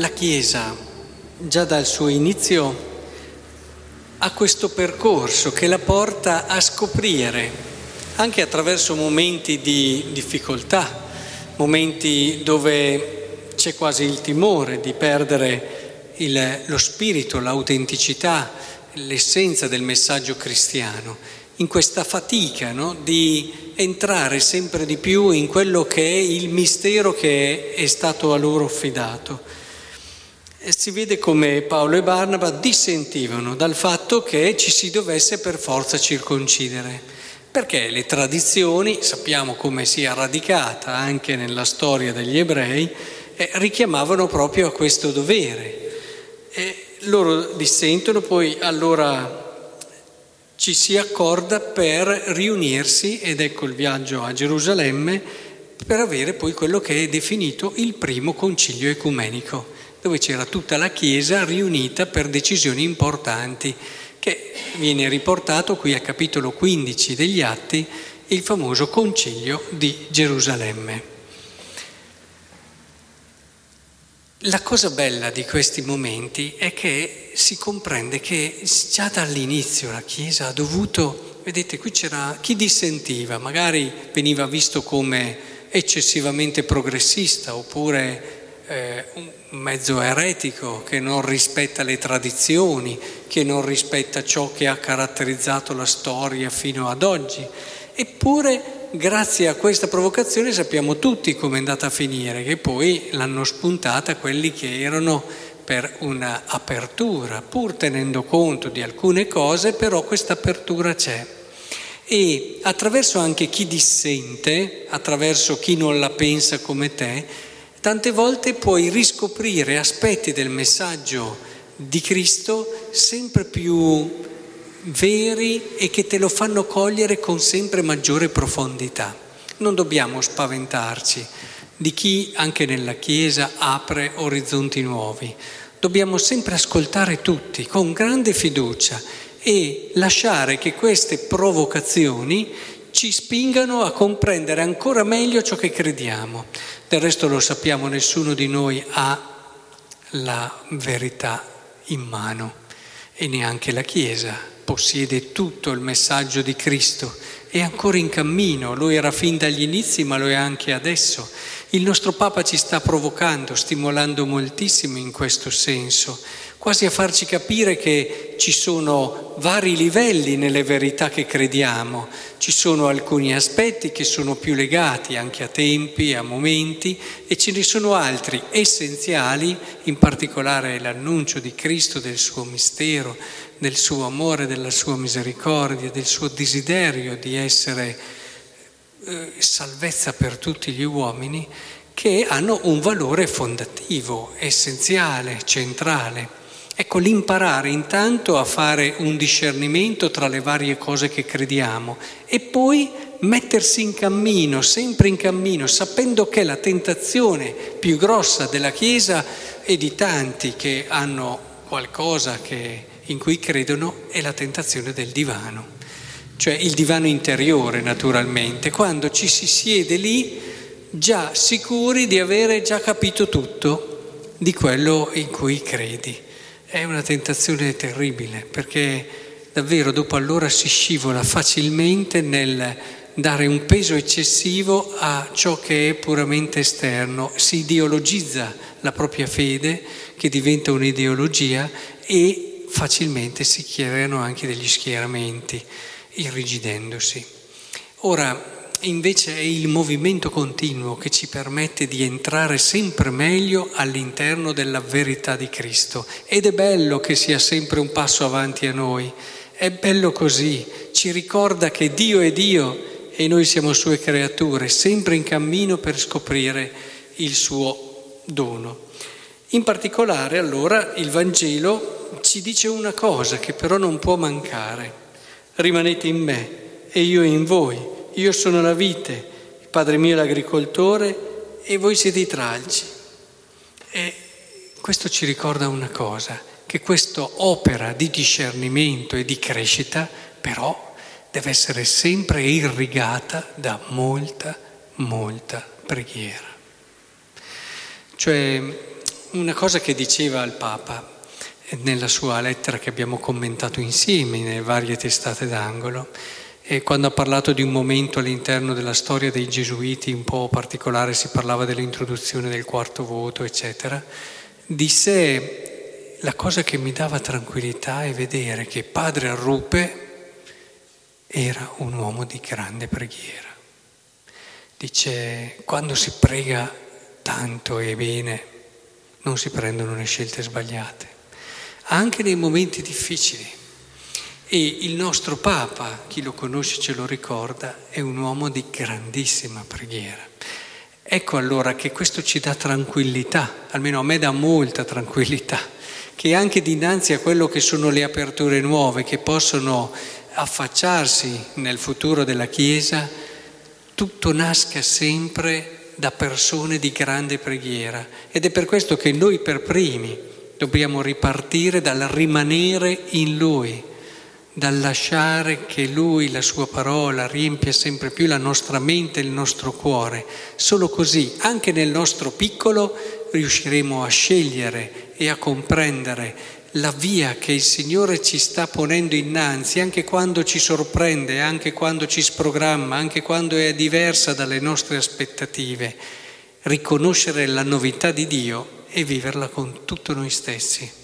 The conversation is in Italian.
la Chiesa, già dal suo inizio, ha questo percorso che la porta a scoprire, anche attraverso momenti di difficoltà, momenti dove c'è quasi il timore di perdere il, lo spirito, l'autenticità, l'essenza del messaggio cristiano, in questa fatica no? di entrare sempre di più in quello che è il mistero che è stato a loro affidato. Si vede come Paolo e Barnaba dissentivano dal fatto che ci si dovesse per forza circoncidere, perché le tradizioni, sappiamo come sia radicata anche nella storia degli ebrei, eh, richiamavano proprio a questo dovere. E loro dissentono, poi allora ci si accorda per riunirsi, ed ecco il viaggio a Gerusalemme, per avere poi quello che è definito il primo concilio ecumenico, dove c'era tutta la Chiesa riunita per decisioni importanti, che viene riportato qui al capitolo 15 degli Atti, il famoso concilio di Gerusalemme. La cosa bella di questi momenti è che si comprende che già dall'inizio la Chiesa ha dovuto, vedete qui c'era chi dissentiva, magari veniva visto come eccessivamente progressista oppure eh, un mezzo eretico che non rispetta le tradizioni, che non rispetta ciò che ha caratterizzato la storia fino ad oggi. Eppure grazie a questa provocazione sappiamo tutti come è andata a finire, che poi l'hanno spuntata quelli che erano per un'apertura, pur tenendo conto di alcune cose, però questa apertura c'è. E attraverso anche chi dissente, attraverso chi non la pensa come te, tante volte puoi riscoprire aspetti del messaggio di Cristo sempre più veri e che te lo fanno cogliere con sempre maggiore profondità. Non dobbiamo spaventarci di chi anche nella Chiesa apre orizzonti nuovi. Dobbiamo sempre ascoltare tutti con grande fiducia e lasciare che queste provocazioni ci spingano a comprendere ancora meglio ciò che crediamo. Del resto lo sappiamo, nessuno di noi ha la verità in mano e neanche la Chiesa possiede tutto il messaggio di Cristo, è ancora in cammino, lo era fin dagli inizi ma lo è anche adesso. Il nostro Papa ci sta provocando, stimolando moltissimo in questo senso, quasi a farci capire che ci sono vari livelli nelle verità che crediamo, ci sono alcuni aspetti che sono più legati anche a tempi, a momenti e ce ne sono altri essenziali, in particolare l'annuncio di Cristo, del suo mistero, del suo amore, della sua misericordia, del suo desiderio di essere eh, salvezza per tutti gli uomini, che hanno un valore fondativo, essenziale, centrale. Ecco, l'imparare intanto a fare un discernimento tra le varie cose che crediamo e poi mettersi in cammino, sempre in cammino, sapendo che la tentazione più grossa della Chiesa e di tanti che hanno qualcosa che in cui credono è la tentazione del divano, cioè il divano interiore naturalmente, quando ci si siede lì già sicuri di avere già capito tutto di quello in cui credi. È una tentazione terribile perché davvero dopo allora si scivola facilmente nel dare un peso eccessivo a ciò che è puramente esterno, si ideologizza la propria fede che diventa un'ideologia e facilmente si creano anche degli schieramenti, irrigidendosi. Ora, invece è il movimento continuo che ci permette di entrare sempre meglio all'interno della verità di Cristo ed è bello che sia sempre un passo avanti a noi, è bello così, ci ricorda che Dio è Dio e noi siamo sue creature, sempre in cammino per scoprire il suo dono. In particolare allora il Vangelo ci dice una cosa che però non può mancare. Rimanete in me e io in voi. Io sono la vite, il Padre mio è l'agricoltore e voi siete i tralci. E questo ci ricorda una cosa, che questa opera di discernimento e di crescita però deve essere sempre irrigata da molta, molta preghiera. Cioè una cosa che diceva il Papa nella sua lettera che abbiamo commentato insieme nelle varie testate d'angolo, e quando ha parlato di un momento all'interno della storia dei gesuiti un po' particolare, si parlava dell'introduzione del quarto voto, eccetera, di sé la cosa che mi dava tranquillità è vedere che padre Arrupe era un uomo di grande preghiera. Dice, quando si prega tanto e bene, non si prendono le scelte sbagliate, anche nei momenti difficili. E il nostro Papa, chi lo conosce ce lo ricorda, è un uomo di grandissima preghiera. Ecco allora che questo ci dà tranquillità, almeno a me dà molta tranquillità, che anche dinanzi a quello che sono le aperture nuove che possono affacciarsi nel futuro della Chiesa, tutto nasca sempre da persone di grande preghiera. Ed è per questo che noi per primi dobbiamo ripartire dal rimanere in Lui, dal lasciare che Lui, la Sua parola, riempia sempre più la nostra mente e il nostro cuore. Solo così, anche nel nostro piccolo, riusciremo a scegliere e a comprendere la via che il Signore ci sta ponendo innanzi, anche quando ci sorprende, anche quando ci sprogramma, anche quando è diversa dalle nostre aspettative, riconoscere la novità di Dio e viverla con tutto noi stessi.